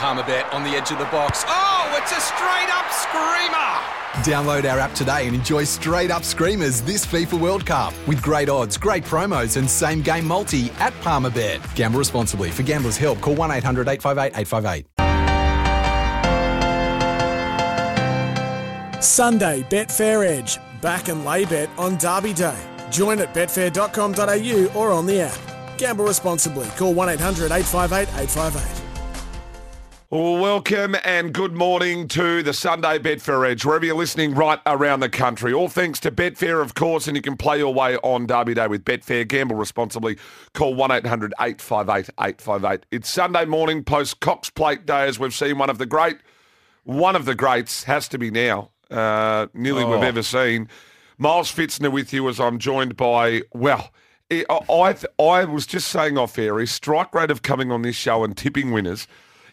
Palmerbet on the edge of the box. Oh, it's a straight up screamer! Download our app today and enjoy straight up screamers this FIFA World Cup with great odds, great promos, and same game multi at Palmerbet. Gamble responsibly. For gamblers' help, call 1 800 858 858. Sunday, Betfair Edge. Back and lay bet on Derby Day. Join at betfair.com.au or on the app. Gamble responsibly. Call 1 800 858 858. Welcome and good morning to the Sunday Betfair Edge, wherever you're listening right around the country. All thanks to Betfair, of course, and you can play your way on Derby Day with Betfair. Gamble responsibly. Call 1 800 858 858. It's Sunday morning post Cox Plate Day, as we've seen one of the great, one of the greats has to be now, uh, nearly we've ever seen. Miles Fitzner with you as I'm joined by, well, I, I, I was just saying off air, his strike rate of coming on this show and tipping winners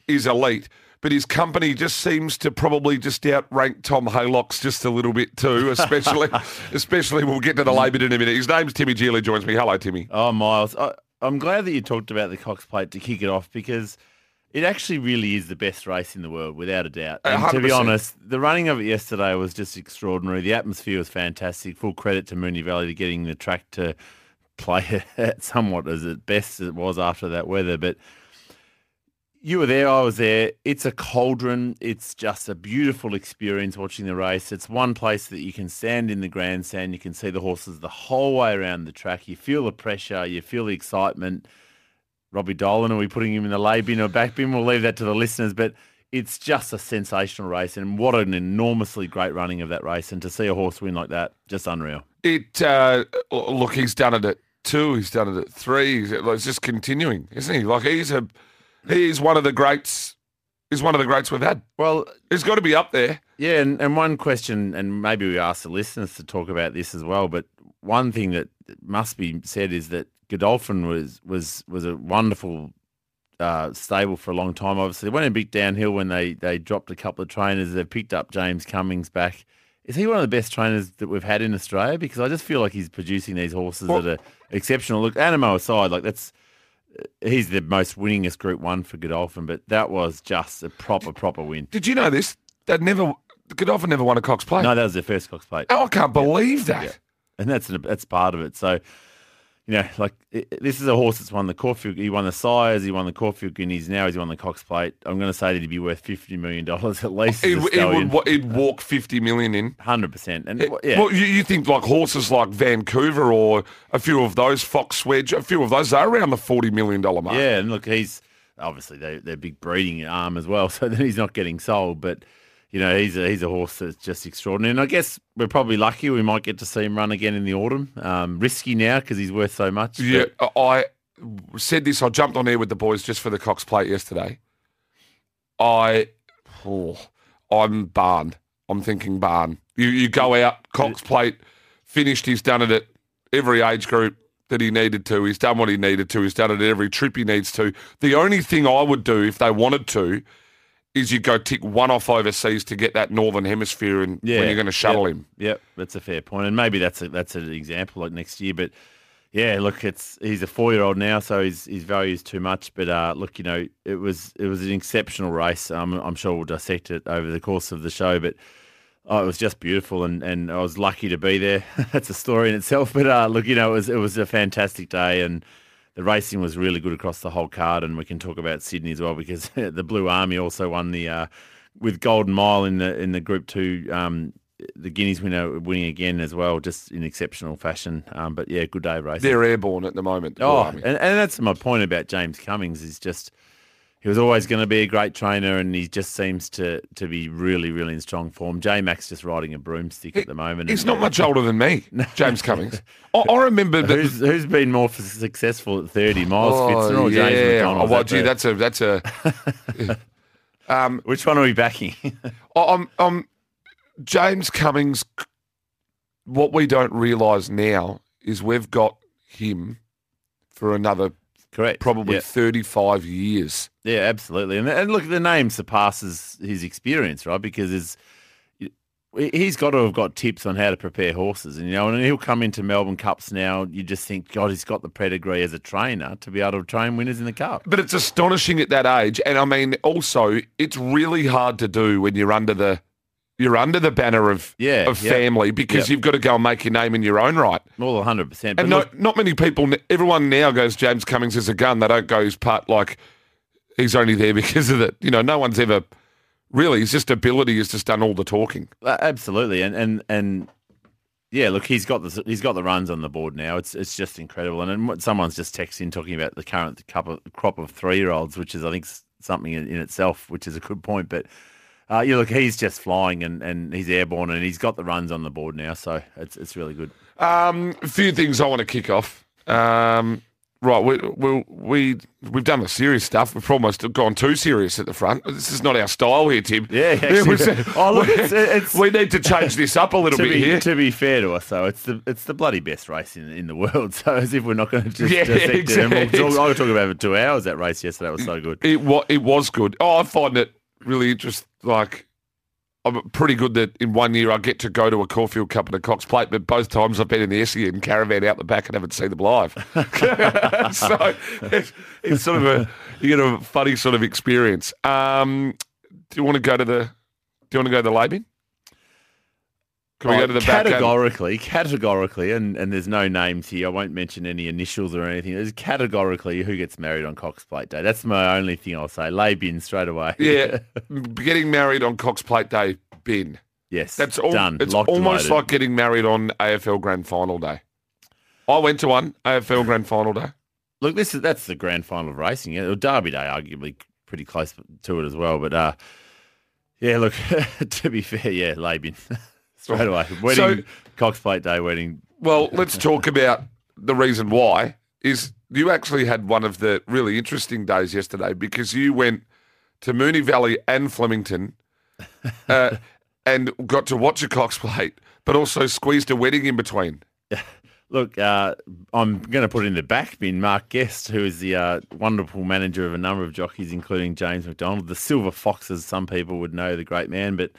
is elite, but his company just seems to probably just outrank Tom Haylock's just a little bit too, especially, especially we'll get to the Labor in a minute. His name's Timmy Geely, joins me. Hello, Timmy. Oh, Miles, I, I'm glad that you talked about the Cox Plate to kick it off because it actually really is the best race in the world, without a doubt. And to be honest, the running of it yesterday was just extraordinary. The atmosphere was fantastic. Full credit to Moonee Valley to getting the track to play it somewhat as it best as it was after that weather. But you were there, I was there. It's a cauldron. It's just a beautiful experience watching the race. It's one place that you can stand in the grandstand. You can see the horses the whole way around the track. You feel the pressure. You feel the excitement. Robbie Dolan, are we putting him in the lay bin or back bin? We'll leave that to the listeners. But it's just a sensational race. And what an enormously great running of that race. And to see a horse win like that, just unreal. It uh, look, he's done it at two. He's done it at three. It's just continuing, isn't he? Like he's a he's one of the greats. He's one of the greats we've had. Well, He's got to be up there. Yeah, and, and one question, and maybe we ask the listeners to talk about this as well, but one thing that must be said is that Godolphin was was was a wonderful uh, stable for a long time. Obviously, they went a bit downhill when they, they dropped a couple of trainers. They've picked up James Cummings back. Is he one of the best trainers that we've had in Australia? Because I just feel like he's producing these horses Well- that are exceptional. Look, Anamoe aside, like that's he's the most winningest Group One for Godolphin, but that was just a proper proper win. Did you know this? They'd never Godolphin never won a Cox Plate. No, that was their first Cox Plate. Oh, I can't believe that. Yeah. and that's that's part of it. So, you know, like it, this is a horse that's won the Corfu. He won the Sires. He won the Caulfield Guineas. Now he's won the Cox Plate. I'm going to say that he'd be worth fifty million dollars at least. It, it would it'd walk fifty million in. hundred percent. And It- yeah, Well, you, you think like horses like Vancouver or a few of those Foxwedge, a few of those are around the forty million dollar mark. yeah, and look, he's obviously they, they're big breeding arm as well, so then he's not getting sold. But you know, he's a he's a horse that's just extraordinary. And I guess we're probably lucky we might get to see him run again in the autumn. Um, risky now because he's worth so much. Yeah, but- I said this. I jumped on air with the boys just for the Cox Plate yesterday. I, oh, I'm barn. I'm thinking barn. You you go out Cox Plate, finished. He's done it at every age group that he needed to. He's done what he needed to. He's done it at every trip he needs to. The only thing I would do if they wanted to is you go tick one off overseas to get that northern hemisphere and when you're going to shuttle yep, him. Yep, that's a fair point, and maybe that's a, that's an example like next year. But yeah, look, it's he's a four year old now, so his his value is too much. But uh, look, you know, it was it was an exceptional race. Um, I'm sure we'll dissect it over the course of the show, but. Oh, it was just beautiful, and, and I was lucky to be there. That's a story in itself. But uh, look, you know, it was it was a fantastic day, and the racing was really good across the whole card. And we can talk about Sydney as well because the Blue Army also won the uh, with Golden Mile in the in the Group Two. Um, the Guineas winner winning again as well, just in exceptional fashion. Um, but yeah, good day racing. They're airborne at the moment. the Oh, and, and that's my point about James Cummings is just he was always going to be a great trainer, and he just seems to to be really, really in strong form. J Mac's just riding a broomstick at the moment. He's not much older than me, James Cummings. I, I remember that. Who's who's been more successful at thirty? Miles Oh, Fitzner or James. McDonald? Oh, well, gee, that's a that's a. um, which one are we backing? I'm, I'm James Cummings. What we don't realise now is we've got him for another Correct. probably Yeah. 35 years. Yeah, absolutely. And, and look, the name surpasses his experience, right? Because it's he- he's got to have got tips on how to prepare horses, and you know, and he'll come into Melbourne Cups now. You just think, God, he's got the pedigree as a trainer to be able to train winners in the Cup. But it's astonishing at that age, and I mean, also, it's really hard to do when you're under the you're under the banner of Yeah, of yep. family because Yep. you've got to go and make your name in your own right. Well, hundred percent. And no, look, not many people. Everyone now goes James Cummings is a gun. They don't go his part like he's only there because of it. You know, no one's ever really. His just ability has just done all the talking. Uh, Absolutely, and and and yeah, look, he's got the he's got the runs on the board now. It's it's just incredible. And, and someone's just texting talking about the current cup of, crop of three year olds, which is I think something in, in itself, which is a good point. But uh, yeah, look, he's just flying and, and he's airborne, and he's got the runs on the board now, so it's it's really good. Um, a few things I want to kick off. Um, right, we, we, we, we've done the serious stuff. We've almost gone too serious at the front. This is not our style here, Tim. Yeah, actually- we Oh, look, it's- it's- we need to change this up a little bit be, here. to be fair to us, though, it's the it's the bloody best race in, in the world. So as if we're not going to just Yeah, it, we'll talk, I was talking about it for two hours. That race yesterday was so good. It was it was good. Oh, I find it really interesting. Like, I'm pretty good that in one year I get to go to a Caulfield Cup and a Cox Plate, but both times I've been in the SEN caravan out the back and haven't seen them live. so it's, it's sort of a you get a funny sort of experience. Um, do you want to go to the Do you want to go to the lay bin? Can we go to the back? categorically, categorically, and, and there's no names here. I won't mention any initials or anything. There's categorically who gets married on Cox Plate Day. That's my only thing I'll say. Lay bin straight away. Yeah, getting married on Cox Plate Day, bin. yes. That's all, done. It's Locked almost like getting married on AFL Grand Final day. I went to one AFL Grand Final day. Look, this is that's the grand final of racing. Yeah, Derby Day, arguably pretty close to it as well. But uh, yeah, look, to be fair, yeah, lay bin straight away. Wedding, Cox Plate Day, wedding. Well, let's talk about the reason why. Is you actually had one of the really interesting days yesterday because you went to Moonee Valley and Flemington, uh, and got to watch a Cox Plate, but also squeezed a wedding in between. Look, uh, I'm going to put in the back bin Mark Guest, who is the uh, wonderful manager of a number of jockeys, including James McDonald, the Silver Foxes. Some people would know the great man, but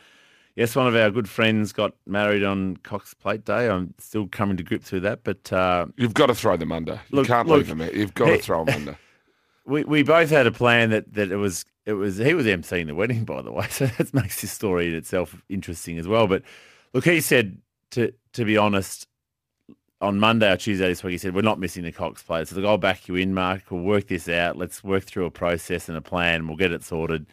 yes, one of our good friends got married on Cox Plate Day. I'm still coming to grips with that, but uh, You've got to throw them under. You Look- can't look, leave them. there. You've got to throw them under. we we both had a plan that, that it was it was he was emceeing the wedding, by the way, so that makes this story in itself interesting as well. But look, he said to to be honest. On Monday or Tuesday this week, he said, We're not missing the Cox plate. So, look, I'll back you in, Mark. We'll work this out. Let's work through a process and a plan. We'll get it sorted.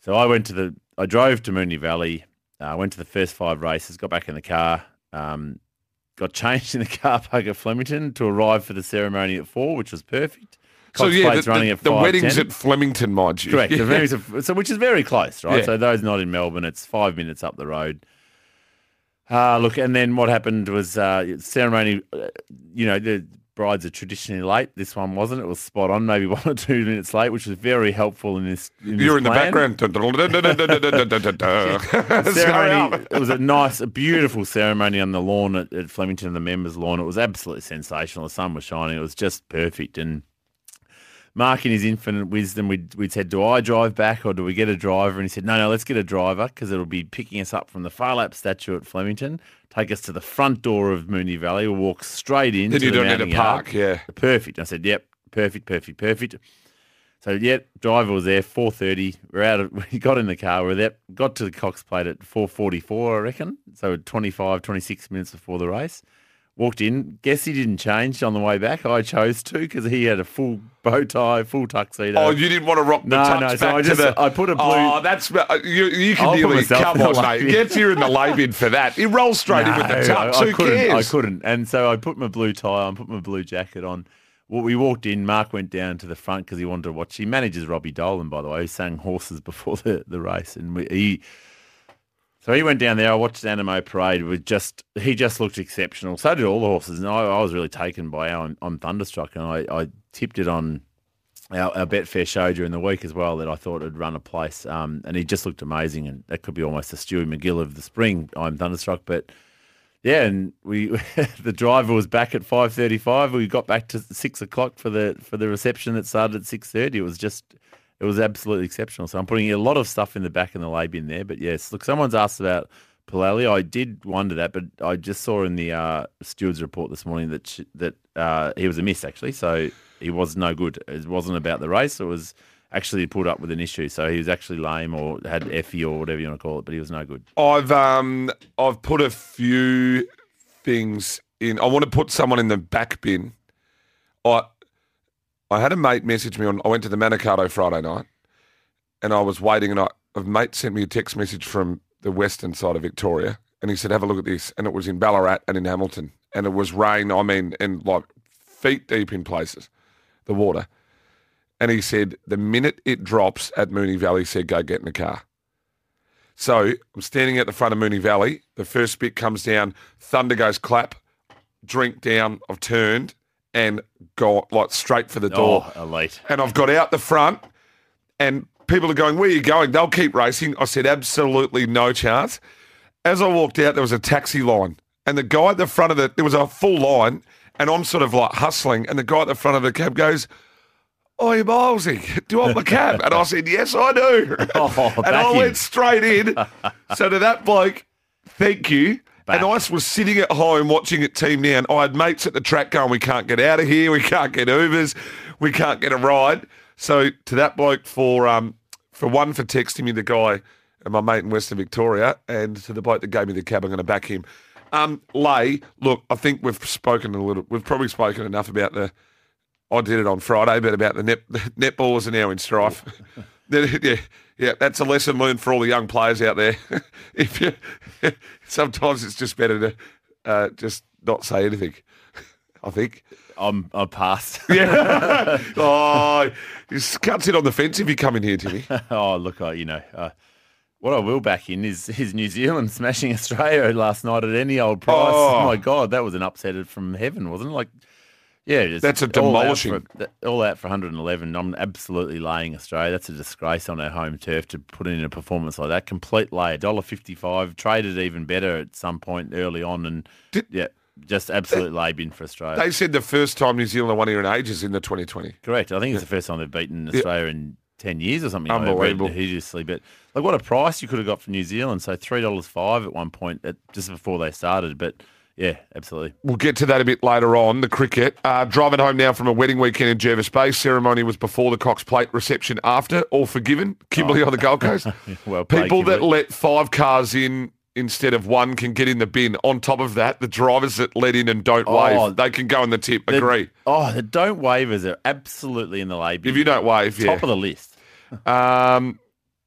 So, I went to the, I drove to Moonee Valley, uh, went to the first five races, got back in the car, um, got changed in the car park at Flemington to arrive for the ceremony at four, which was perfect. So Cox yeah, plate's the, running the, at the 5:10. wedding's at Flemington, mind you. Correct. Yeah. The venues are- so which is very close, right? Yeah. So those not in Melbourne, it's five minutes up the road. Uh, look, and then what happened was uh, ceremony. Uh, you know, the brides are traditionally late. This one wasn't. It was spot on, maybe one or two minutes late, which was very helpful in this. In You're in the background. Ceremony. It was a nice, a beautiful ceremony on the lawn at, at Flemington, the members' lawn. It was absolutely sensational. The sun was shining. It was just perfect. And Mark, in his infinite wisdom, we'd, we'd said, "Do I drive back or do we get a driver?" And he said, "No, no, let's get a driver because it'll be picking us up from the Phar Lap statue at Flemington, take us to the front door of Moonee Valley. We'll walk straight in. Then you don't need to park, yard. yeah. perfect." I said, "Yep, perfect, perfect, perfect." So yeah, driver was there, four thirty. We're out of we got in the car, we're there, got to the Cox plate at four forty four, I reckon. So 25, 26 minutes before the race. Walked in, guess he didn't change on the way back. I chose to because he had a full bow tie, full tuxedo. Oh, you didn't want to rock the No, tux no, so I just- the. I put a blue- Oh, that's uh, you. You can I'll nearly myself come on, mate. bin. Get you in the lay bin for that. He rolls straight in with the No, tux. I, I Who couldn't. cares? I couldn't. And so I put my blue tie on, put my blue jacket on. Well, we walked in. Mark went down to the front because he wanted to watch. He manages Robbie Dolan, by the way, who sang horses before the, the race, and we, he. So he went down there. I watched Anamoe parade. With just he just looked exceptional. So did all the horses, and I, I was really taken by how I'm, I'm thunderstruck. And I, I tipped it on our, our Betfair show during the week as well that I thought would run a place. Um, and he just looked amazing, and that could be almost a Stewie McGill of the spring. I'm thunderstruck, but yeah, and we the driver was back at five thirty five. We got back to six o'clock for the for the reception that started at six thirty. It was just it was absolutely exceptional. So I'm putting a lot of stuff in the back in the lay bin there. But yes, look, someone's asked about Pilali. I did wonder that, but I just saw in the uh, stewards report this morning that sh- that uh, he was a miss actually, so he was no good. It wasn't about the race; it was actually put up with an issue. So he was actually lame or had Effie or whatever you want to call it, but he was no good. I've um I've put a few things in. I want to put someone in the back bin. I I had a mate message me on. I went to the Manikato Friday night, and I was waiting, and I, a mate sent me a text message from the western side of Victoria, and he said, "Have a look at this," and it was in Ballarat and in Hamilton, and it was rain. I mean, and like feet deep in places, the water. And he said, the minute it drops at Moonee Valley, he said, go get in the car. So I'm standing at the front of Moonee Valley. The first bit comes down, thunder goes clap, drink down. I've turned and got like straight for the door. Oh, elite. And I've got out the front and people are going, where are you going? They'll keep racing. I said, absolutely no chance. As I walked out, there was a taxi line and the guy at the front of the, there was a full line and I'm sort of like hustling and the guy at the front of the cab goes, oh, Oi, Milesy, do you want my cab? And I said, yes, I do. Oh, and I in. went straight in. so to that bloke, thank you. Back. And I was sitting at home watching it team now, and I had mates at the track going, we can't get out of here, we can't get Ubers, we can't get a ride. So to that bloke for um for one for texting me the guy and my mate in Western Victoria, and to the bloke that gave me the cab, I'm going to back him. Um, Lay, look, I think we've spoken a little, we've probably spoken enough about the I did it on Friday, but about the net the netballers are now in strife. yeah, yeah, that's a lesson learned for all the young players out there. if you, sometimes it's just better to uh, just not say anything. I think. I'm I'm past. Yeah. oh, he cuts it on the fence if you come in here, Timmy. oh, look, I you know. Uh, what I will back in is is New Zealand smashing Australia last night at any old price. Oh. Oh, my god, that was an upset from heaven, wasn't it? Like, yeah, just That's a all out demolishing. for- all out for 111. I'm absolutely laying Australia. That's a disgrace on our home turf to put in a performance like that. Complete lay, $1.55. Traded even better at some point early on, and Did- yeah, just absolute lay bin for Australia. They said the first time New Zealand won here in ages in the 2020. Correct. I think it's the first time they've beaten Australia in ten years or something. Unbelievable. hideously. But like, what a price you could have got for New Zealand. So three dollars five at one point, at, just before they started. But yeah, absolutely. We'll get to that a bit later on. The cricket. Uh, driving home now from a wedding weekend in Jervis Bay. Ceremony was before the Cox Plate reception after. All forgiven. Kimberley on the Gold Coast. Well played, People that let five cars in instead of one can get in the bin. On top of that, the drivers that let in and don't Oh, wave, they can go in the tip. The- Agree. Oh, the don't waivers are absolutely in the lay. bin. If you don't wave, top yeah. of the list. Um,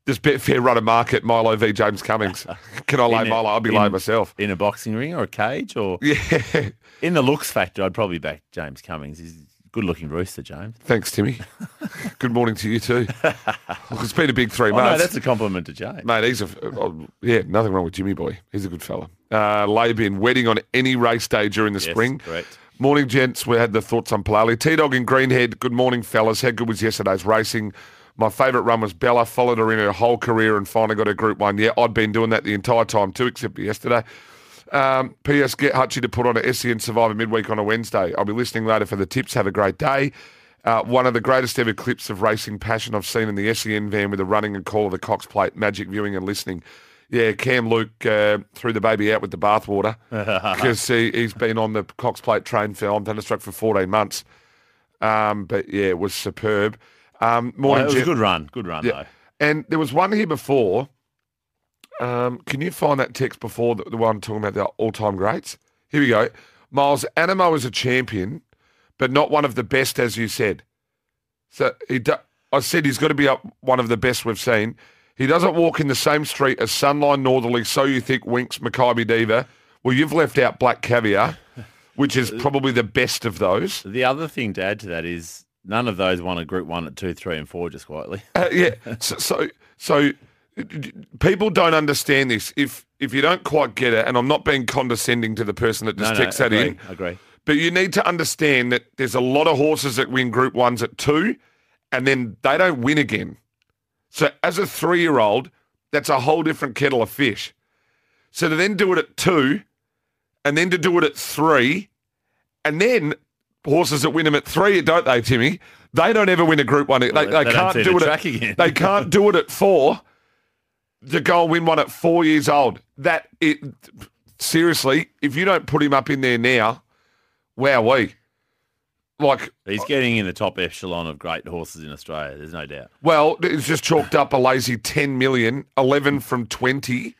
does Betfair run a market Milo v James Cummings? Can I lay a- Milo? I'll be in- laying myself. in a boxing ring or a cage or Yeah. in the looks factor. I'd probably back James Cummings. He's a good looking rooster, James. Thanks, Timmy. Good morning to you too. Look, it's been a big three Oh, no, months. that's a compliment to James. Mate, he's a oh, yeah, nothing wrong with Jimmy Boy. He's a good fella. Uh, lay bin wedding on any race day during the Yes, spring. correct. Morning, gents. We had the thoughts on Palali. T Dog in Greenhead. Good morning, fellas. How good was yesterday's racing? My favourite run was Bella. Followed her in her whole career and finally got her Group One. Yeah, I'd been doing that the entire time too, except for yesterday. Um, P.S. Get Hutchie to put on a SEN Survivor midweek on a Wednesday. I'll be listening later for the tips. Have a great day. Uh, one of the greatest ever clips of racing passion I've seen in the SEN van with the running and call of the Cox Plate, magic viewing and listening. Yeah, Cam Luke uh, threw the baby out with the bathwater because he, he's been on the Cox Plate train for on Thunderstruck for 14 months. Um, but yeah, it was superb. Um, Oh, morning, it was a good run. Good run, yeah. though. And there was one here before. Um, can you find that text before the, the one talking about the all-time greats? Here we go. Miles Anamoe is a champion, but not one of the best, as you said. So he, do, I said he's got to be up one of the best we've seen. He doesn't walk in the same street as Sunline Northerly, So You Think, Winks, Makybe Diva. Well, you've left out Black Caviar, which is probably the best of those. The other thing to add to that is none of those won a Group One at two, three, and four. Just quietly. Uh, yeah. So, so, so people don't understand this. If if you don't quite get it, and I'm not being condescending to the person that just no, no, texts that agree, in, agree. but you need to understand that there's a lot of horses that win Group Ones at two, and then they don't win again. So as a three year old, that's a whole different kettle of fish. So to then do it at two, and then to do it at three, and then horses that win them at three, don't they, Timmy? They don't ever win a Group One. They, Well, they, they can't do it. At, again. they can't do it at four. to go and win one at four years old. That it seriously, if you don't put him up in there now, wow, we like. He's getting in the top echelon of great horses in Australia. There's no doubt. Well, it's just chalked up a lazy 10 million, 11 from 20.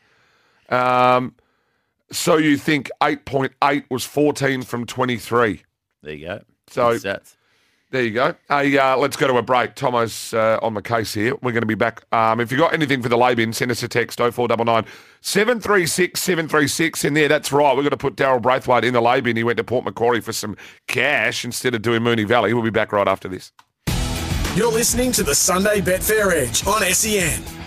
Um, so you think 8.8 was 14 from 23. There you go. So- stats. There you go. Hey, uh, let's go to a break. Tomo's uh, on the case here. We're going to be back. Um, if you've got anything for the lay bin, send us a text 0499 736 736. In there, that's right. We're going to put Daryl Braithwaite in the lay bin. He went to Port Macquarie for some cash instead of doing Moonee Valley. We'll be back right after this. You're listening to the Sunday Betfair Edge on SEN.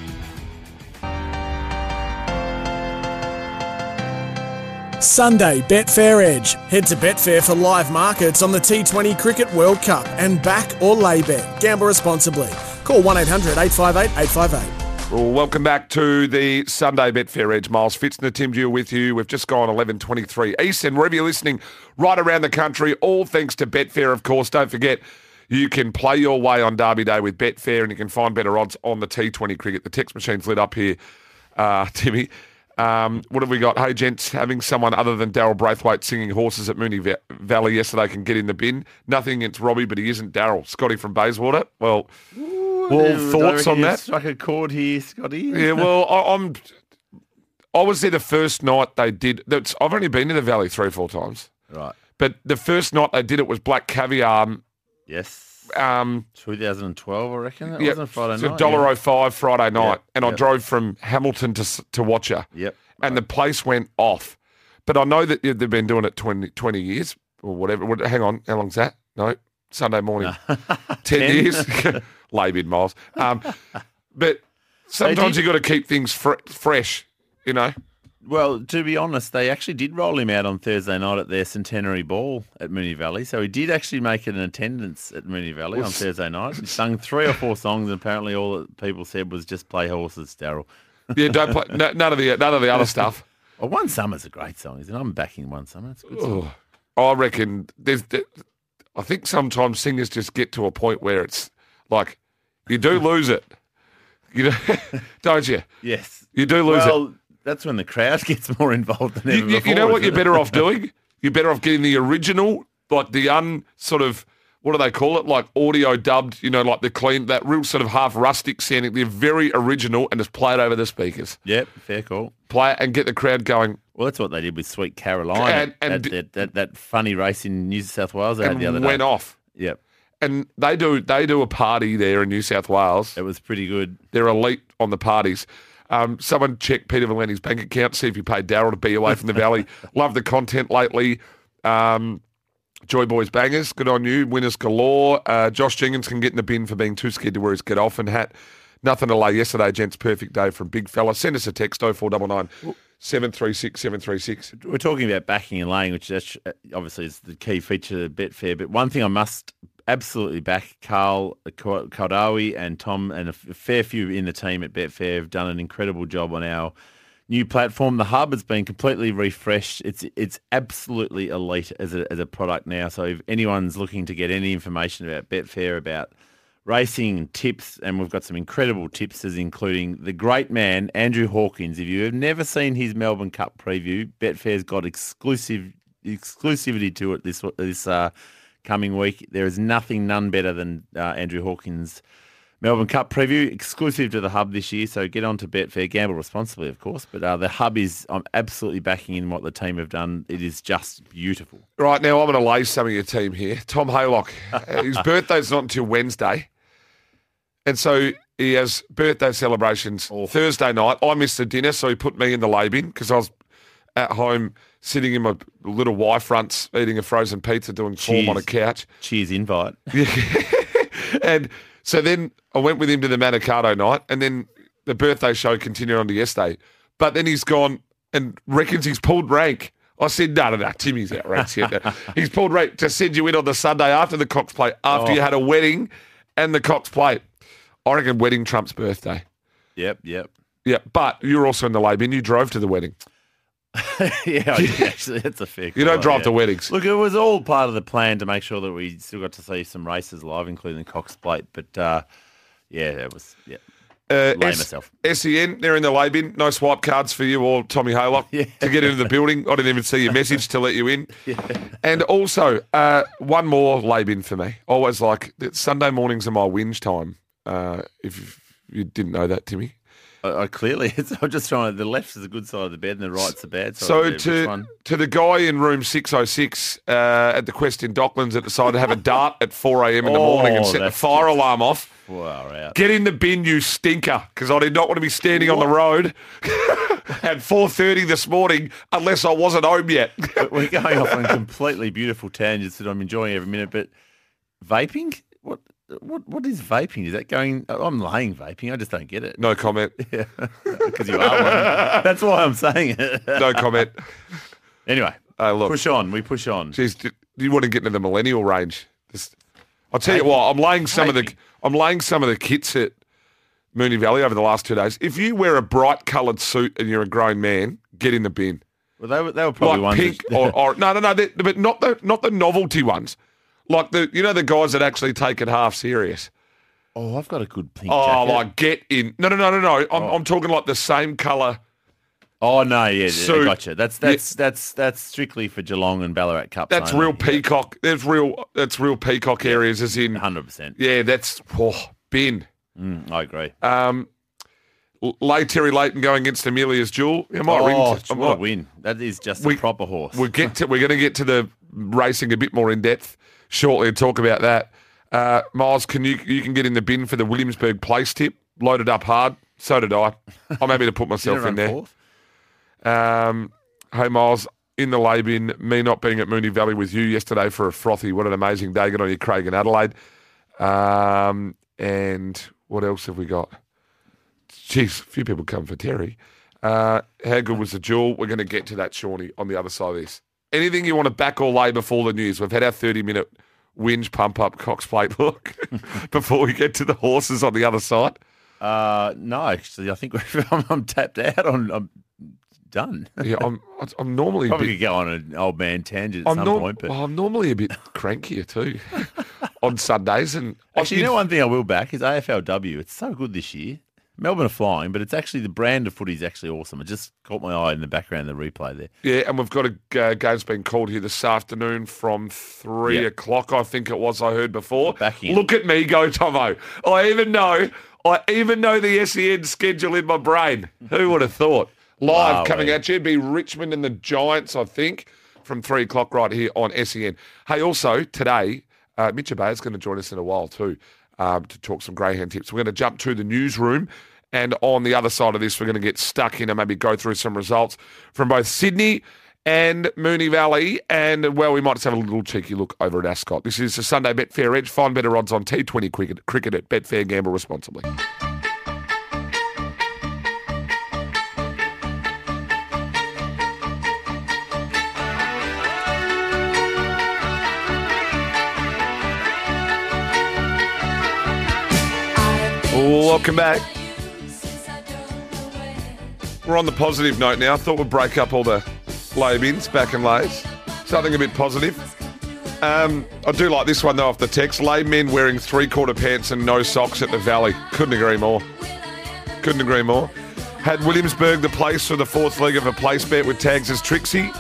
Sunday Betfair Edge. Head to Betfair for live markets on the T20 Cricket World Cup and back or lay bet. Gamble responsibly. Call 1 800 858 858. Well, welcome back to the Sunday Betfair Edge. Miles Fitz and the Tim Dew with you. We've just gone 11.23 Eastern. Wherever you're listening, right around the country, all thanks to Betfair, of course. Don't forget, you can play your way on Derby Day with Betfair and you can find better odds on the T20 cricket. The text machine's lit up here, uh, Timmy. Um, what have we got? Hey, gents, having someone other than Daryl Braithwaite singing horses at Moonee Valley yesterday can get in the bin. Nothing against Robbie, but he isn't Daryl. Scotty from Bayswater. Well, well, thoughts on that? Struck a chord here, Scotty. Yeah, well, I, I'm. I was there the first night they did. That's, I've only been to the valley three or four times, Right. but the first night they did it was Black Caviar. Yes. Um, 2012, I reckon. That yeah, wasn't Friday night. dollar yeah. oh five Friday night, and I drove from Hamilton to to watch her, Yep. and the place went off. But I know that they've been doing it 20, 20 years or whatever. Hang on, how long's that? No, Sunday morning, ten years. Lay bid miles. Um, but sometimes you got to keep things fre- fresh, you know. Well, to be honest, they actually did roll him out on Thursday night at their centenary ball at Moonee Valley. So he did actually make an attendance at Moonee Valley on Thursday night. He sung three or four songs, and apparently all that people said was just play horses, Daryl. Yeah, don't play no, none of the none of the other stuff. Well, One Summer's a great song, isn't it? I'm backing One Summer. It's a good song. I reckon there's. there- I think sometimes singers just get to a point where it's like you do lose it. You know, don't you? Yes. You do lose well, that's when the crowd gets more involved than ever You, before. you know what you're it? better off doing? You're better off getting the original, like the un sort of what do they call it? Like audio dubbed. You know, like the clean that real sort of half rustic sounding. They're very original and just play it over the speakers. Yep, fair call. Play it and get the crowd going. Well, that's what they did with Sweet Caroline And- and at d- that, that, that funny race in New South Wales they had the other went off. Yep, And they do they do a party there in New South Wales. it was pretty good. They're elite on the parties. Um, someone check Peter Valenti's bank account, see if he paid Daryl to be away from the valley. Love the content lately. Um, Joy Boys bangers, good on you. Winners galore. Uh, Josh Jenkins can get in the bin for being too scared to wear his get off and hat. Nothing to lay yesterday, gents. Perfect day from Big Fella. Send us a text 0499 736 736. We're talking about backing and laying, which uh, obviously is the key feature of Betfair. But one thing I must absolutely back, Carl Kaldawi and Tom and a fair few in the team at Betfair have done an incredible job on our new platform. The hub has been completely refreshed. It's it's absolutely elite as a, as a product now. So if anyone's looking to get any information about Betfair, about racing tips, and we've got some incredible tipsters, including the great man Andrew Hawkins. If you have never seen his Melbourne Cup preview, Betfair's got exclusive exclusivity to it this this uh, coming week. There is nothing, none better than uh, Andrew Hawkins. Melbourne Cup preview exclusive to the hub this year, so get on to Betfair. Gamble responsibly, of course, but uh, the hub is I'm absolutely backing in what the team have done. It is just beautiful. Right now, I'm going to lay some of your team here. Tom Haylock, his birthday's not until Wednesday. And so he has birthday celebrations Thursday night. I missed the dinner, so he put me in the lay bin because I was at home sitting in my little Y fronts eating a frozen pizza doing form on a couch. Cheers, invite. and so then I went with him to the Manikato night, and then the birthday show continued on to yesterday. But then he's gone and reckons he's pulled rank. I said, no, no, no, Timmy's out rank. here. he's pulled rank to send you in on the Sunday after the Cox Plate, after you oh. had a wedding and the Cox Plate. I reckon wedding trumps birthday. Yep, yep. Yeah, but you're also in the lay and You drove to the wedding. yeah, I did actually, that's a fair. You don't call, drive yeah. to weddings. Look, it was all part of the plan to make sure that we still got to see some races live, including the Cox Plate. But uh, yeah, that was yeah. Uh, Lay S- myself. SEN, they're in the lay bin. No swipe cards for you or Tommy Haylock Yeah. to get into the building. I didn't even see your message to let you in. And also, uh, one more lay bin for me. Always like Sunday mornings are my whinge time. Uh, if you didn't know that, Timmy. I, clearly, it's, I'm just trying to. The left is the good side of the bed, and the right's the bad side. So of the bed. To to the guy in room 606 uh, at the Quest in Docklands that decided to have a dart at 4 a.m. in the morning and Oh, set the fire alarm off. Out. Get in the bin, you stinker, because I did not want to be standing on the road at 4.30 this morning unless I wasn't home yet. But We're going off on completely beautiful tangents that I'm enjoying every minute. But vaping, what, what, what is vaping? Is that going? I'm laying vaping. I just don't get it. no comment. because you are one. That's why I'm saying it. No comment. anyway, Uh, look, push on. We push on. geez, do you want to get into the millennial range? This- I'll tell you what, I'm laying some of the I'm laying some of the kits at Moonee Valley over the last two days. If you wear a bright coloured suit and you're a grown man, get in the bin. Well, they were, they were probably like ones. pink that- or, or no, no, no, they- but not the not the novelty ones. Like the you know the guys that actually take it half serious. oh, I've got a good pink Oh, jacket. like get in. No, no, no, no, no. I'm, I'm talking like the same colour. Oh no, yeah, yeah, So- gotcha. That's that's that's that's strictly for Geelong and Ballarat Cup. That's real peacock. There's real. That's real peacock areas. As in, Hundred percent. yeah, that's oh, bin. Mm, I agree. Um, Lay Terry Leighton going against Amelia's Jewel. Am I might ring. oh, to- what a win! That is just We- a proper horse. We'll get to. We're going to get to the racing a bit more in depth shortly and talk about that. Uh, Miles, can you you can get in the bin for the Williamsburg place tip? Loaded up hard. So did I. I'm happy to put myself in there. Um, hey, Miles, in the lay bin, me not being at Moonee Valley with you yesterday for a frothy. What an amazing day. Good on you, Craig and Adelaide. Um, and what else have we got? Jeez, a few people come for Terry. Uh, how good was the duel? We're going to get to that, Shawnee, on the other side of this. Anything you want to back or lay before the news? We've had our 30 minute whinge pump up Cox plate look before we get to the horses on the other side. Uh, no, actually, I think I'm, I'm tapped out. On I'm done. Yeah, I'm, I'm normally Probably bit go on an old man tangent at I'm, some norm- point, but oh, I'm normally a bit crankier too on Sundays. And actually, you know, one thing I will back is AFLW. It's so good this year. Melbourne are flying, but it's actually the brand of footy is actually awesome. It just caught my eye in the background of the replay there. yeah, and we've got a uh, game's been called here this afternoon from three Yeah. o'clock. I think it was. I heard before. Back in. Look at me go, Tomo. I even know. I even know the SEN schedule in my brain. Who would have thought? Live Wow, coming eh? at you. It'd be Richmond and the Giants, I think, from three o'clock right here on SEN. Hey, also today, uh, Mitch Bay is going to join us in a while too um, to talk some greyhound tips. We're going to jump to the newsroom. And on the other side of this, we're going to get stuck in and maybe go through some results from both Sydney and Moonee Valley. And, well, we might just have a little cheeky look over at Ascot. This is the Sunday Betfair Edge. Find better odds on T20 cricket, cricket at Betfair. Gamble responsibly. Welcome back. We're on the positive note now. I thought we'd break up all the lay bins, back and lays. Something a bit positive. Um, I do like this one though off the text. Lay men wearing three quarter pants and no socks at the valley. Couldn't agree more. Couldn't agree more. Had Williamsburg the place for the fourth leg of a place bet with tags as Trixie.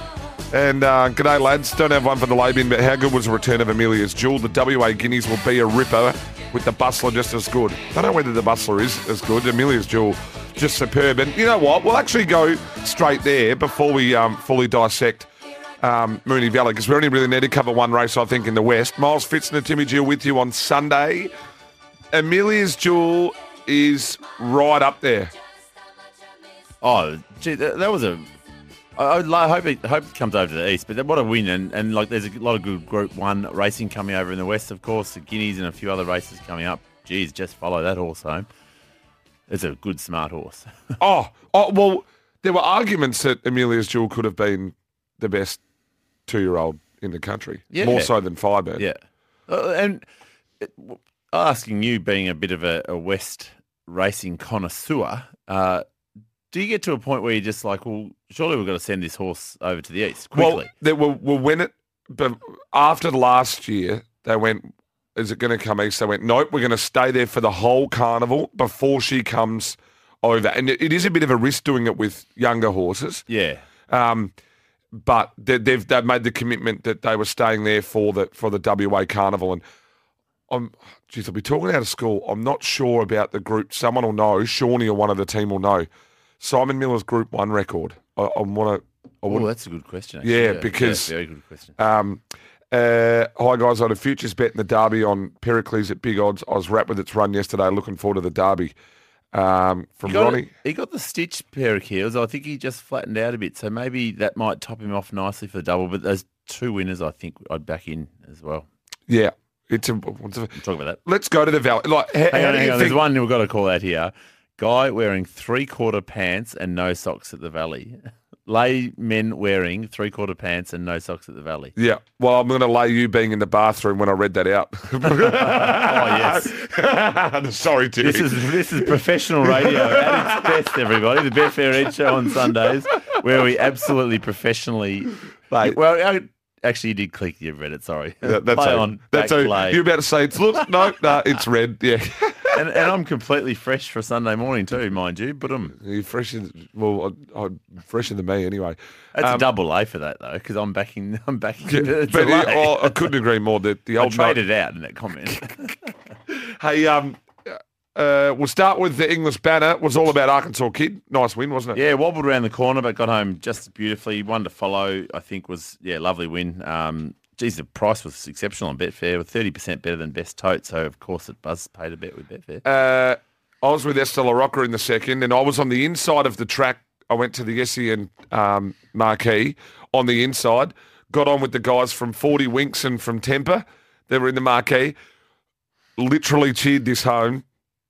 And uh, g'day lads, don't have one for the lay bin, but how good was the return of Amelia's Jewel? The WA Guineas will be a ripper with the Bustler just as good. I don't know whether the Bustler is as good. Amelia's Jewel just superb. And you know what? We'll actually go straight there before we um, fully dissect um, Moonee Valley because we only really need to cover one race, I think, in the West. Miles Fitzner, Timmy Gill with you on Sunday. Amelia's Jewel is right up there. Oh, gee, that was a. I, I hope it hope it comes over to the east, but what a win! And, and like, there's a lot of good Group One racing coming over in the west, of course. The Guineas and a few other races coming up. Geez, just follow that horse home. It's a good, smart horse. Oh, oh well, there were arguments that Amelia's Jewel could have been the best two-year-old in the country, Yeah. more so than Firebird. yeah, uh, and it, asking you, being a bit of a, a West racing connoisseur, uh, do you get to a point where you're just like, well, surely we've got to send this horse over to the east quickly? Well, they will, will when it, but after last year, they went is it going to come east? They went, nope, we're going to stay there for the whole carnival before she comes over. And it, it is a bit of a risk doing it with younger horses. Yeah. Um, but they, they've they've made the commitment that they were staying there for the for the WA Carnival, and I'm geez, I'll be talking out of school. I'm not sure about the group. Someone will know. Shawnee or one of the team will know. Simon Miller's Group One record. I, I want to. I Oh, that's a good question. Actually. Yeah, because- very good question. Um, uh, hi guys, I had a futures bet in the Derby on Pericles at big odds. I was wrapped with its run yesterday. Looking forward to the Derby. Um, from He got, Ronnie. he got the stitch Pericles. I think he just flattened out a bit, so maybe that might top him off nicely for the double. But those two winners, I think I'd back in as well. Yeah, it's a. What's a We'll talk about that. let's go to the Valley. Like, how, Hang on, hang on. There's one we've got to call out here. Guy wearing three quarter pants and no socks at the Valley. Lay men wearing three quarter pants and no socks at the Valley. Yeah. Well, I'm going to lay you being in the bathroom when I read that out. Oh yes. Sorry, Timmy. This is this is professional radio at its best, everybody. The Betfair Ed Show on Sundays, where we absolutely professionally. Like, Well, I, actually, you did click. You read it. Sorry. Yeah, that's Play a, on. That's a, play. You're about to say it's look. No, no, it's red. Yeah. And, and I'm completely fresh for Sunday morning too, mind you. But um, You're fresher. Well, I, I'm fresher than me anyway. that's Um, a double A for that though, because I'm backing. I'm backing. Yeah, but yeah, I couldn't agree more. The, the I old note- traded out in that comment. Hey, um, uh, we'll start with the English banner. It was all about Arkansas Kid. Nice win, wasn't it? Yeah, wobbled around the corner, but got home just beautifully. One to follow, I think, was yeah, lovely win. Um, geez, the price was exceptional on Betfair, with thirty percent better than Best Tote. So of course, it Buzz paid a bet with Betfair. Uh, I was with Esther LaRocca in the second, and I was on the inside of the track. I went to the SEN um, marquee on the inside. Got on with the guys from 40 Winks and from Temper. They were in the marquee. Literally cheered this home.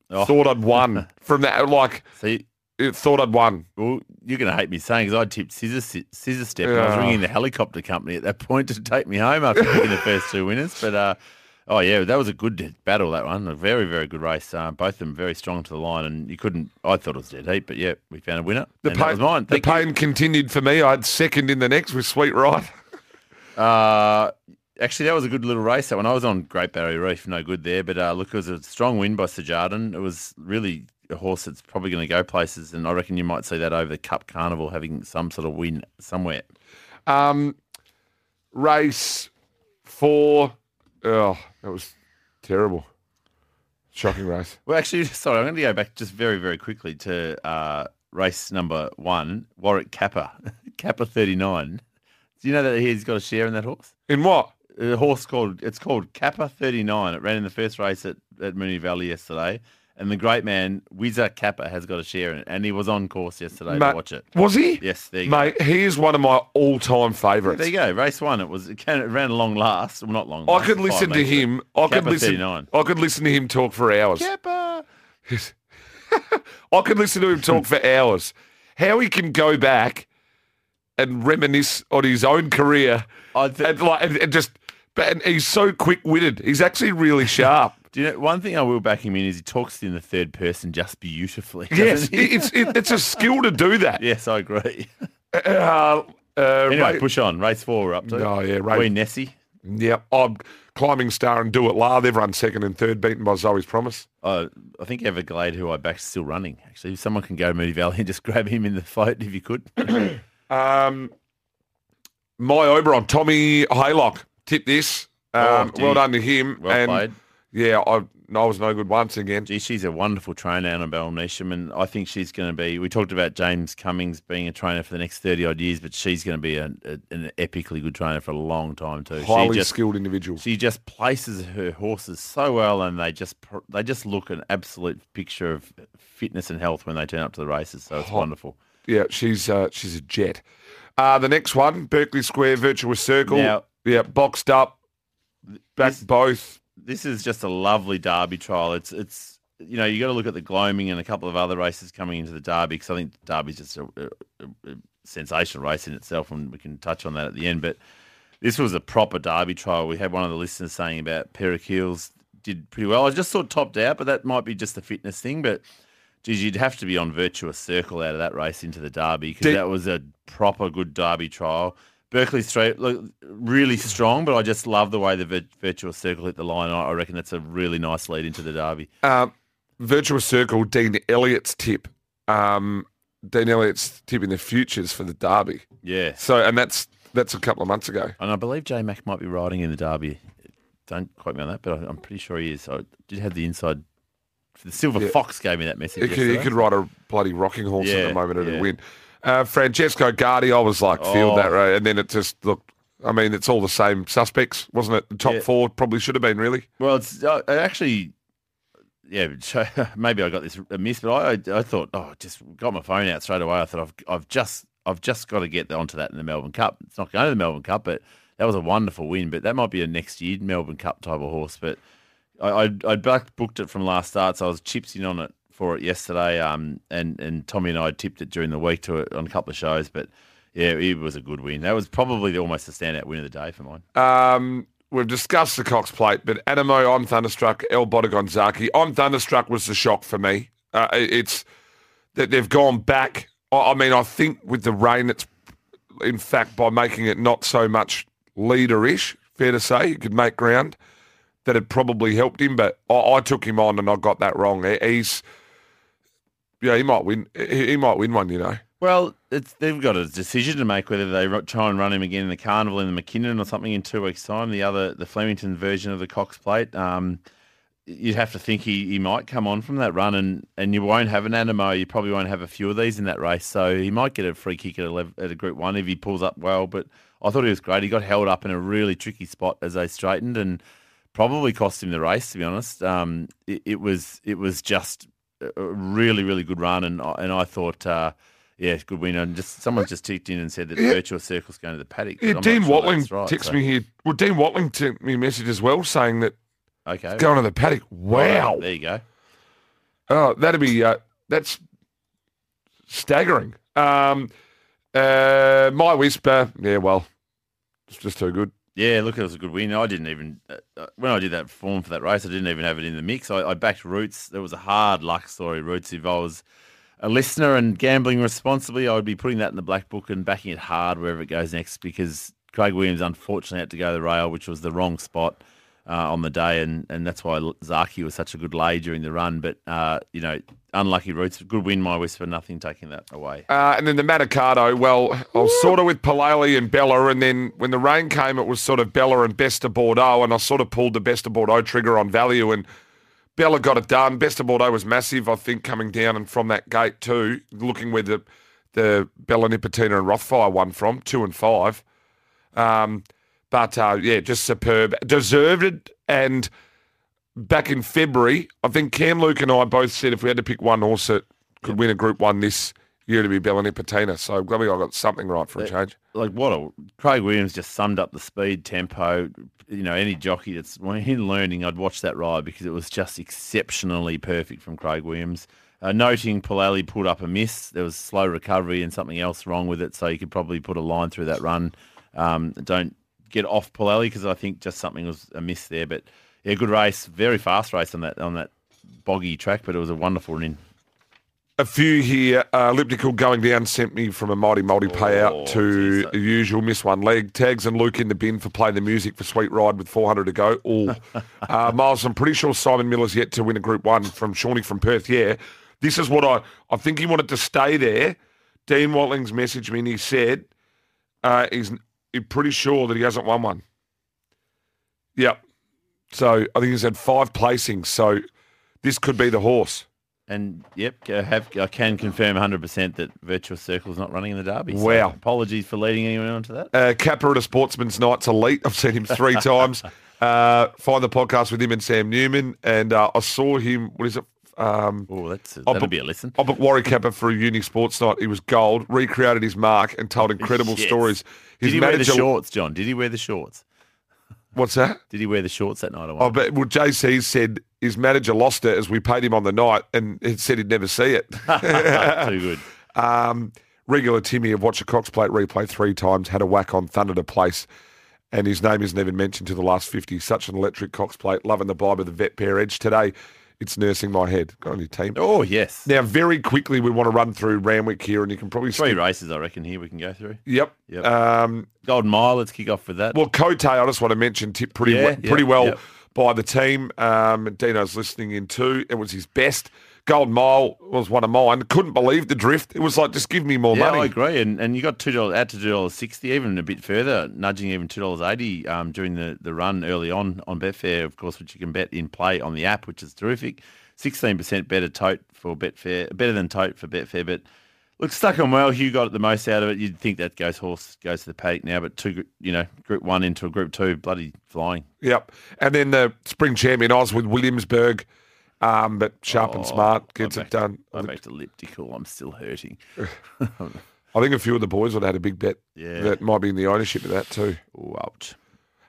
Oh. Thought I'd won from that. Like, you, it, thought I'd won. well, you're going to hate me saying because I tipped scissor scissor step. and I was Yeah. ringing the helicopter company at that point to take me home after picking the first two winners. But uh, oh yeah, that was a good battle. That one, a very very good race. Uh, both of them very strong to the line, and you couldn't. I thought it was dead heat, but yeah, we found a winner. The pain, was mine. the Thank you. pain continued for me. I had second in the next with Sweet Right. Uh, actually, that was a good little race. That one I was on Great Barrier Reef, no good there. But uh, look, it was a strong win by Sir Jardin. It was really a horse that's probably going to go places, and I reckon you might see that over the Cup Carnival having some sort of win somewhere. Um, race four. Oh, that was terrible. Shocking race. Well, actually, sorry, I'm going to go back just very, very quickly to uh, race number one, Warwick Capper, Kappa 39. Do you know that he's got a share in that horse? In what? A horse called it's called Kappa 39. It ran in the first race at, at Moonee Valley yesterday. And the great man, Wizza Capper, has got a share in it. And he was on course yesterday Mate, to watch it. Was he? Yes, there you go. Mate, he is one of my all-time favourites. There you go. Race one. It was it, ran long last. Well, not long I could listen to him. I could listen. 39. I could listen to him talk for hours. Kappa. I could listen to him talk for hours. How he can go back and reminisce on his own career I th- and like and, and just. But and he's so quick-witted. He's actually really sharp. Do you know one thing I will back him in is he talks in the third person just beautifully. yes, doesn't he? it- it's it, it's a skill to do that. yes, I agree. Uh, uh, Anyway, Ra- push on. Race four, we're up to. Oh, yeah, race- Wee Nessie. Yeah, I'm climbing star and do it. La, they've run second and third, beaten by Zoe's Promise. Uh, I think Everglade, who I backed, is still running. Actually, if someone can go to Moody Valley and just grab him in the float if you could. Um, my Oberon, Tommy Haylock, tip this. Um, Oh, well done to him. Well and played. Yeah, I, I was no good once again. Gee, she's a wonderful trainer, Annabelle Neesham, and I think she's going to be. We talked about James Cummings being a trainer for the next thirty odd years, but she's going to be a, a, an epically good trainer for a long time too. Highly just, skilled individual. She just places her horses so well, and they just they just look an absolute picture of fitness and health when they turn up to the races. So it's wonderful. Yeah, she's uh, she's a jet. Uh, the next one, Berkeley Square Virtuous Circle. Now- yeah, boxed up, back This- both. This is just a lovely Derby trial. It's it's you know you got to look at the Gloaming and a couple of other races coming into the Derby because I think Derby's just a, a, a- sensational race in itself, and we can touch on that at the end. But this was a proper Derby trial. We had one of the listeners saying about Pericles did pretty well. I just thought topped out, but that might be just the fitness thing. But geez, you'd have to be on virtuous circle out of that race into the Derby because that was a proper good Derby trial. Berkeley Street look really strong, but I just love the way the vir- virtuous circle hit the line. I I reckon that's a really nice lead into the derby. Um, Virtuous Circle, Dean Elliott's tip. Um, Dean Elliott's tipping the futures for the Derby. Yeah, So, and that's that's a couple of months ago. and I believe J Mac might be riding in the derby. Don't quote me on that, but I- I'm pretty sure he is. I did have the inside. The Silver Yeah. Fox gave me that message. He could, he could ride a bloody rocking horse at the moment and yeah. win. Uh, Francesco Guardi, I was like, field Oh. that road. And then it just looked, I mean, it's all the same suspects, wasn't it? The top Yeah. four probably should have been, really. Well, it's uh, I actually, yeah. so- Maybe I got this amiss, but I, I, I thought, oh, just got my phone out straight away. I thought I've, I've just, I've just got to get onto that in the Melbourne Cup. It's not going to the Melbourne Cup, but that was a wonderful win. But that might be a next year Melbourne Cup type of horse. But I, I, I back booked it from last start, so I was chips in on it for it yesterday. Um, and and Tommy and I tipped it during the week to it on a couple of shows, but. Yeah, it was a good win. That was probably the, almost the standout win of the day for mine. Um, we've discussed the Cox plate, but Anamoe I'm Thunderstruck, El Bodegonzaki. I'm Thunderstruck was the shock for me. Uh, it's that they've gone back. I I mean, I think with the rain, it's in fact by making it not so much leader-ish, fair to say, you could make ground, that had probably helped him. But I, I took him on and I got that wrong. He's, yeah, he might win. He, he might win one, you know. Well, they've got a decision to make whether they try and run him again in the carnival in the McKinnon or something in two weeks' time. The other, the Flemington version of the Cox Plate. Um, you'd have to think he, he might come on from that run, and, and you won't have an Anamoe. You probably won't have a few of these in that race, so he might get a free kick at a, at a Group One if he pulls up well. But I thought he was great. He got held up in a really tricky spot as they straightened, and probably cost him the race. To be honest, um, it, it was it was just a really really good run, and I- and I thought. Uh, yeah, good win. And just someone just ticked in and said that Yeah. Virtuous Circle's going to the paddock. Yeah, I'm Dean sure Watling right, texted so- me here. Well, Dean Watling sent me a message as well saying that Okay, it's going to the paddock. Wow. there you go. Oh, that'd be uh, that's staggering. Um, uh, my whisper, yeah, well, it's just too good. Yeah, look, it was a good win. I didn't even uh, uh, when I did that form for that race, I didn't even have it in the mix. I, I backed Roots. There was a hard luck story. Roots. If I was a listener and gambling responsibly, I would be putting that in the black book and backing it hard wherever it goes next because Craig Williams unfortunately had to go the rail, which was the wrong spot uh, on the day, and, and that's why Zaaki was such a good lay during the run. But uh, you know, unlucky Roots. Good win, my whisper. Nothing taking that away. Uh, and then the Manikato, well, I was sort of with Palali and Bella, and then when the rain came, it was sort of Bella and Best of Bordeaux, and I sort of pulled the Best of Bordeaux trigger on value, and Bella got it done. Best of Bordeaux was massive, I think, coming down and from that gate too, looking where the the Bella Nipotina and Rothfire won from, two and five. Um, but uh, yeah, just superb, deserved it, and back in February, I think Cam Luke and I both said if we had to pick one horse that could win a Group One this year to be Bella Nipotina. So I'm glad we got something right for a change. like what a Craig Williams just summed up the speed, tempo. You know, any jockey that's in learning, I'd watch that ride because it was just exceptionally perfect from Craig Williams. Uh, noting Palali pulled up a miss, there was slow recovery and something else wrong with it, so you could probably put a line through that run. Um, don't get off Palali because I think just something was amiss there. But yeah, good race, very fast race on that on that boggy track, but it was a wonderful run. A few here, uh, elliptical going down sent me from a mighty multi payout Oh, to geez. the usual miss one leg. Tags and Luke in the bin for playing the music for Sweet Ride with 400 to go. All uh, Miles, I'm pretty sure Simon Miller's yet to win a Group One from Shawnee from Perth. Yeah, this is what I I think he wanted to stay there. Dean Watling's messaged me and he said uh, he's, he's pretty sure that he hasn't won one. Yep. So I think he's had five placings. So this could be the horse. And yep, I have I can confirm 100% that Virtuous Circle is not running in the derby. So Wow. apologies for leading anyone on to that. Uh, Capper at a Sportsman's Night's elite. I've seen him three times. Uh, find the podcast with him and Sam Newman, and uh, I saw him. What is it? Um, Oh, that's that'll book- be a listen. I booked Warwick Capper for a uni sports night. He was gold. Recreated his mark and told incredible Yes. stories. Did His he wear the shorts, John? Did he wear the shorts? What's that? Did he wear the shorts that night? I Oh, but well, JC said his manager lost it as we paid him on the night, and it said he'd never see it. Too good. Um, regular Timmy have watched a Cox Plate replay three times, had a whack on Thunder to place, and his name isn't even mentioned to the last 50. Such an electric Cox Plate, loving the vibe of the Betfair Edge today. It's nursing my head. Got on your team. Oh yes, Now, very quickly, we want to run through Randwick here, and you can probably three skip- races I reckon here we can go through. Yep. Yep. Um, Golden Mile. Let's kick off with that. well, Kote, I just want to mention, tip pretty Yeah, well, yep, pretty well yep. by the team. Um, Dino's listening in too. It was his best. Golden Mile was one of mine. Couldn't believe the drift. It was like, just give me more yeah, money. I agree. And and you got two dollars out to two dollars sixty, even a bit further, nudging even two dollars eighty um, during the, the run early on on Betfair, of course, which you can bet in play on the app, which is terrific. Sixteen percent better tote for Betfair, better than tote for Betfair, but. Look, stuck on well. Hugh got the most out of it. You'd think that goes horse goes to the paddock now, but two, you know, group one into a group two, bloody flying. Yep. And then the spring champion Oz with Williamsburg, um, but sharp and Oh, smart gets I it done. I backed elliptical. I'm still hurting. I think a few of the boys would have had a big bet Yeah. that might be in the ownership of that too. Oh, ouch.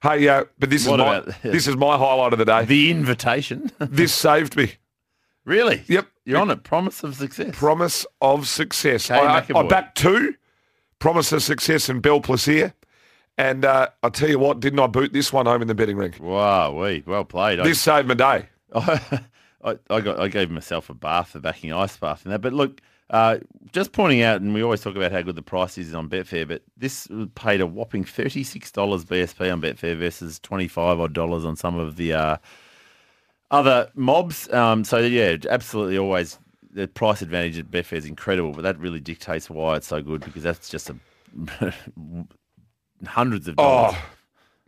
Hey, uh, but this What is my about- this is my highlight of the day. The invitation. this saved me. really? Yep. You're on it. Promise of success. Promise of success. Kay I, I backed two. Promise of success and Bell Plaisir. And uh, I'll tell you what, didn't I boot this one home in the betting ring? wow, we well played. This saved my day. I, I, got I gave myself a bath for backing ice bath and that. But look, uh, just pointing out, and we always talk about how good the price is on Betfair, but this paid a whopping thirty six dollars BSP on Betfair versus twenty five odd dollars on some of the uh, other mobs. Um, so yeah, absolutely always the price advantage at Betfair is incredible, but that really dictates why it's so good because that's just a hundreds of dollars. Oh,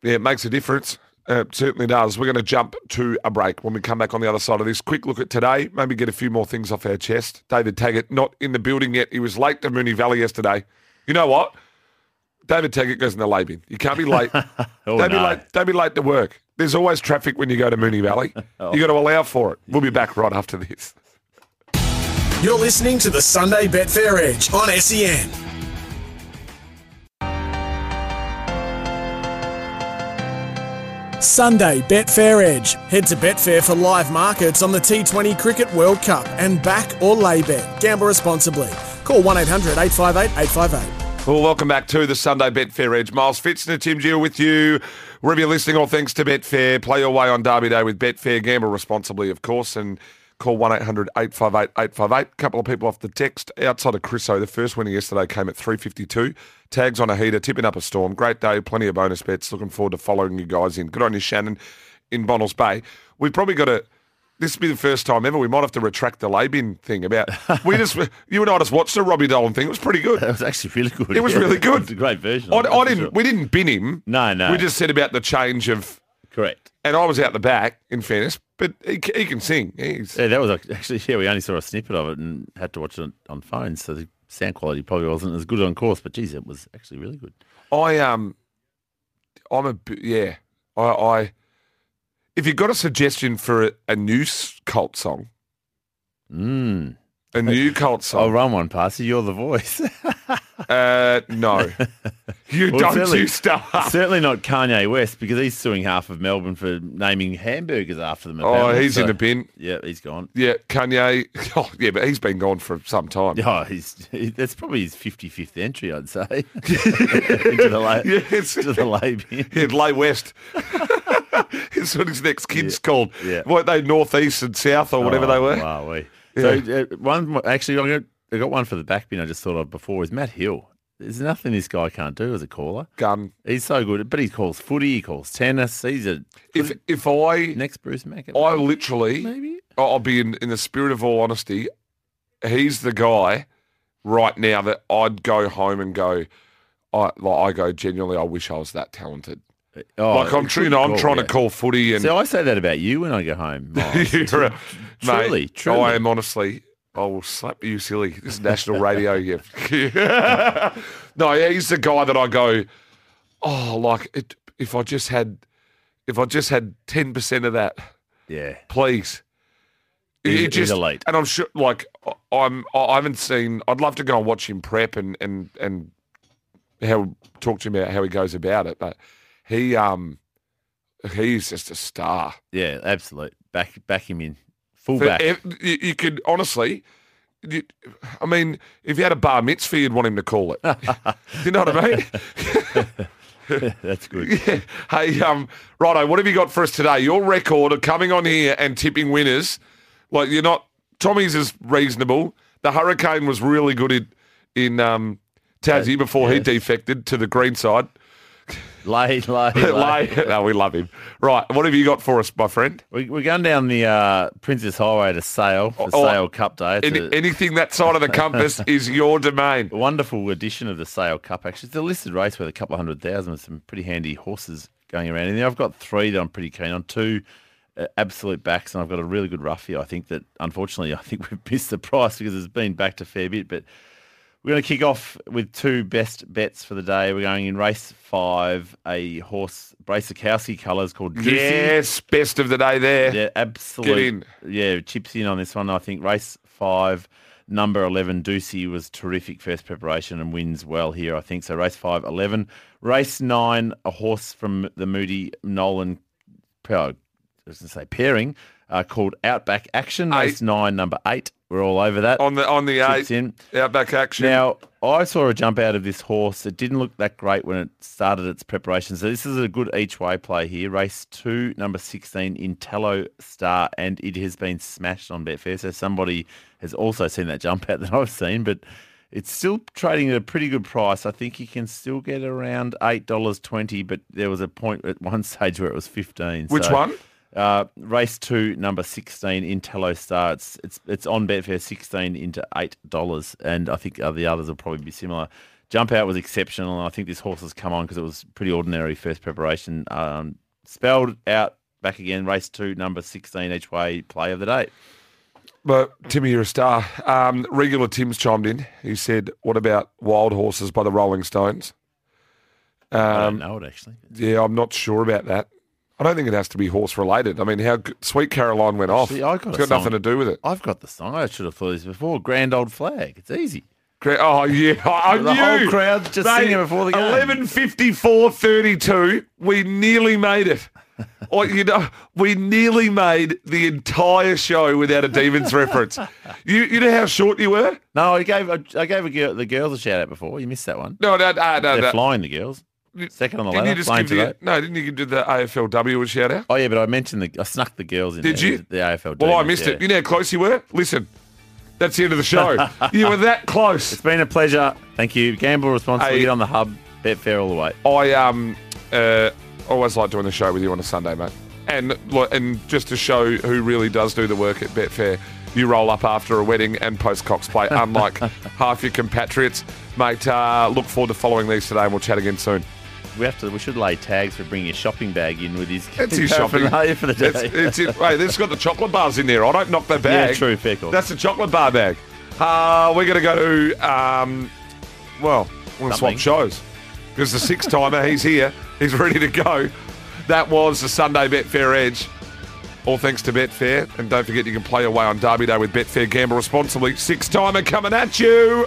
yeah, it makes a difference. Uh, it certainly does. We're going to jump to a break when we come back on the other side of this. Quick look at today, maybe get a few more things off our chest. David Taggart not in the building yet. He was late to Moonee Valley yesterday. You know what? David Taggart goes in the lay bin. You can't be late. Oh, don't be late. Don't be late to work. There's always traffic when you go to Moonee Valley. You got to allow for it. We'll be back right after this. You're listening to the Sunday Betfair Edge on SEN. Sunday Betfair Edge. Head to Betfair for live markets on the T20 Cricket World Cup and back or lay bet. Gamble responsibly. Call 1 800 858 858. Well, welcome back to the Sunday Betfair Edge. Miles Fitzner, Tim Gill with you. Wherever you're listening, all thanks to Betfair. Play your way on Derby Day with Betfair. Gamble responsibly, of course, and call 1 800 858 858. A couple of people off the text. Outside of Chriso, the first winner yesterday came at 352. Tags on a heater, tipping up a storm. Great day, plenty of bonus bets. Looking forward to following you guys in. Good on you, Shannon, in Bonnells Bay. We've probably got to. This will be the first time ever. We might have to retract the lay bin thing about. We just, you and I just watched the Robbie Dolan thing. It was pretty good. That was actually really good. It was really good. It was a great version. I, I didn't. sure. We didn't bin him. No, no. We just said about the change of, Correct. and I was out the back. In fairness, but he, he can sing. He's, Yeah, that was ac- actually yeah. We only saw a snippet of it and had to watch it on, on phones, so the sound quality probably wasn't as good on course. But geez, it was actually really good. I um, I'm a, yeah. I, I if you've got a suggestion for a, a new cult song, Mm. a new cult song, I'll run one past you. You're the voice. uh, no, you Well, don't. You start. Certainly not Kanye West because he's suing half of Melbourne for naming hamburgers after them. Oh, he's in the bin. Yeah, he's gone. Yeah, Kanye. Oh, yeah, but he's been gone for some time. Oh, he's he, that's probably his 55th entry, I'd say. into the lay, Yeah, it's- into the lay bin. Yeah, Lay West. It's what his next kid's called. yeah. Weren't they northeast and south or whatever Oh, they were. Wow, we. Yeah. So uh, one actually, I got, I got one for the back bin. I just thought of before is Matt Hill. There's nothing this guy can't do as a caller. Gun. He's so good, but he calls footy, he calls tennis. He's a If if I next Bruce Mackett. I literally maybe. I'll be in, in the spirit of all honesty, he's the guy right now that I'd go home and go I like I go genuinely I wish I was that talented. Uh, oh, like I'm good tr- you know, I'm call, trying yeah. to call footy and So I say that about you when I go home. Miles. A- truly, mate, truly. I am honestly. I will slap you silly. This is national radio. Yeah. no, he's the guy that I go. Oh, like it, if I just had, if I just had ten percent of that, yeah. please. He's- it just, elite. and I'm sure. Like I'm, I haven't seen. I'd love to go and watch him prep and and and how talk to him about how he goes about it. But he, um, he's just a star. Yeah, absolute. Back back him in. Full For you, you could honestly, you, I mean, if you had a bar mitzvah, you'd want him to call it. you know what I mean? That's good. yeah. Hey, um, Righto, what have you got for us today? Your record of coming on here and tipping winners Like you're not. Tommy's is reasonable. The Hurricane was really good in in um, Tassie before he defected to the green side. Lay, lay, lay. Lay- no, we love him. Right, what have you got for us, my friend? We, we're going down the uh, Princes Highway to Sale for Oh, Sale Cup Day. Any, a anything that side of the compass is your domain. wonderful edition of the Sale Cup. Actually, it's a listed race with a couple of hundred thousand with some pretty handy horses going around in there. I've got three that I'm pretty keen on. Two uh, absolute backs, and I've got a really good roughie. I think that unfortunately, I think we've missed the price because it's been backed a fair bit, but. We're going to kick off with two best bets for the day. We're going in race five, a horse, Bracekowski colours called Juicy. Yes, best of the day there. Yeah, absolutely. Yeah, chips in on this one. I think race five, number 11, Ducey was terrific first preparation and wins well here, I think. So race five, 11. Race nine, a horse from the Moody Nolan, uh, I was going to say pairing, uh, called Outback Action. Race Eight. nine, number eight. We're all over that. On the on the eight, in. outback action. Now, I saw a jump out of this horse. It didn't look that great when it started its preparation. So this is a good each way play here. Race two, number 16, Intello Star, and it has been smashed on Betfair. So somebody has also seen that jump out that I've seen, but it's still trading at a pretty good price. I think you can still get around $8.20, but there was a point at one stage where it was 15 Which So, one? Uh, race two, number sixteen, Intello Star. It's it's it's on Betfair, sixteen into eight dollars, and I think uh, the others will probably be similar. Jump out was exceptional, and I think this horse has come on because it was pretty ordinary first preparation. Um, spelled out back again. Race two, number sixteen each way. Play of the day. But Timmy, you're a star. Um, regular Tim's chimed in. He said, "What about Wild Horses by the Rolling Stones?" I Um, don't know it actually. yeah, I'm not sure about that. I don't think it has to be horse related. I mean, how Sweet Caroline went off. Actually, I got it's got nothing to do with it. I've got the song. I should have thought this before. Grand old flag. It's easy. Cra- Oh yeah, I, I The knew. whole crowd just Mate, singing before the game. Eleven fifty four thirty two. We nearly made it. or you know, we nearly made the entire show without a demons reference. You you know how short you were? No, I gave I, I gave a girl, the girls a shout out before. You missed that one. No, no, no, no. They're no. flying the girls. Second on the Didn't ladder. you just give the no? Didn't you do the AFLW a shout out? Oh yeah, but I mentioned the I snuck the girls in. Did there, you? The AFLW? Well, I missed yeah. it. You know how close you were? Listen, that's the end of the show. you were that close. It's been a pleasure. Thank you. Gamble responsibly. Hey. Get on the hub. Betfair all the way. I um uh, always like doing the show with you on a Sunday, mate. And and just to show who really does do the work at Betfair, you roll up after a wedding and post Cox Plate, unlike half your compatriots, mate. Uh, look forward to following these today, and we'll chat again soon. We have to. We should lay tags for bringing a shopping bag in with his. That's his shopping. for the day. It's, it's it. Hey, this has got the chocolate bars in there. I don't knock that bag. Yeah, true, call. That's the chocolate bar bag. Uh, we're going to go to, um, well, we're going to swap shows because the six timer, he's here. He's ready to go. That was the Sunday Betfair Edge. All thanks to Betfair. And don't forget you can play away on Derby Day with Betfair. Gamble responsibly. Six timer coming at you.